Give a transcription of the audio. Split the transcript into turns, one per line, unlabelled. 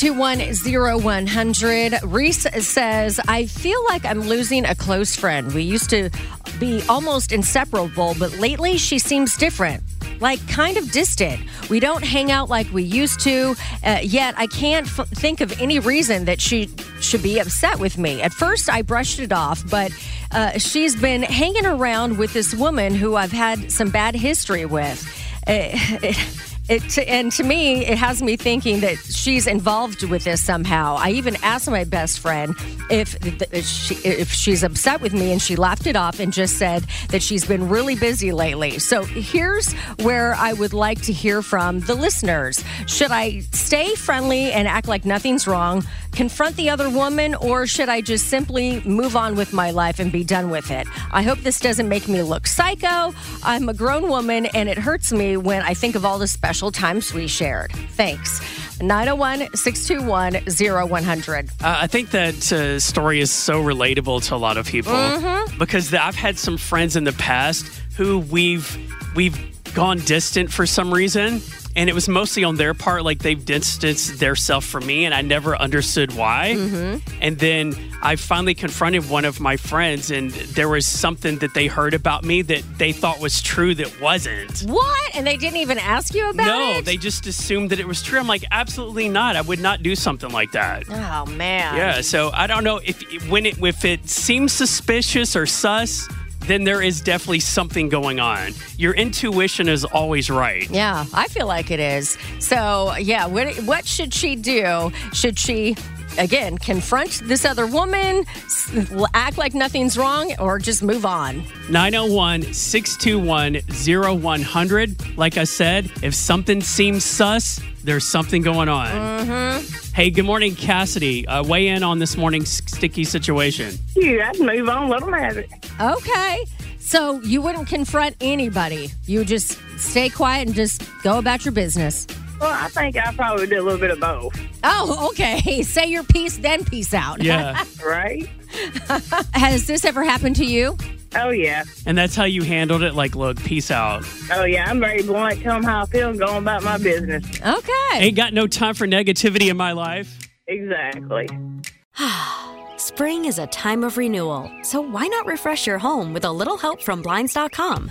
621 0100. Reese says, I feel like I'm losing a close friend. We used to be almost inseparable, but lately she seems different. Like kind of distant. We don't hang out like we used to. Uh, yet I can't f- think of any reason that she should be upset with me. At first, I brushed it off, but uh, she's been hanging around with this woman who I've had some bad history with. Uh, It, to, and to me, it has me thinking that she's involved with this somehow. I even asked my best friend if, if, she, if she's upset with me, and she laughed it off and just said that she's been really busy lately. So here's where I would like to hear from the listeners. Should I stay friendly and act like nothing's wrong, confront the other woman, or should I just simply move on with my life and be done with it? I hope this doesn't make me look psycho. I'm a grown woman, and it hurts me when I think of all the special times we shared. Thanks. 901 621 0100.
Uh, I think that uh, story is so relatable to a lot of people because the, I've had some friends in the past who we've we've gone distant for some reason, and it was mostly on their part, like they've distanced their self from me, and I never understood why. Mm-hmm. And then I finally confronted one of my friends, and there was something that they heard about me that they thought was true that wasn't.
What? And they didn't even ask you about it?
No, they just assumed that it was true. I'm like, absolutely not. I would not do something like that.
Oh, man.
Yeah, so I don't know if when it if it seems suspicious or sus, then there is definitely something going on. Your intuition is always right.
Yeah, I feel like it is. So, yeah, what, what should she do? Should she, again, confront this other woman, act like nothing's wrong, or just move on?
901 621 0100. Like I said, if something seems sus, there's something going on.
Mm-hmm.
Hey, good morning, Cassidy. Uh, weigh in on this morning's sticky situation.
Yeah, I'd move on, let them have it.
Okay. So, you wouldn't confront anybody. You just stay quiet and just go about your business.
Well, I think I probably did a little bit of both,
Oh, okay. Say your piece, then peace out.
Yeah.
right?
Has this ever happened to you?
Oh, yeah.
and that's how you handled it. Like, look, peace out.
Oh, yeah, I'm very blunt. Tell them how I feel and go on about my business.
Okay.
Ain't got no time for negativity in my life.
Exactly.
Spring is a time of renewal, so why not refresh your home with a little help from Blinds.com?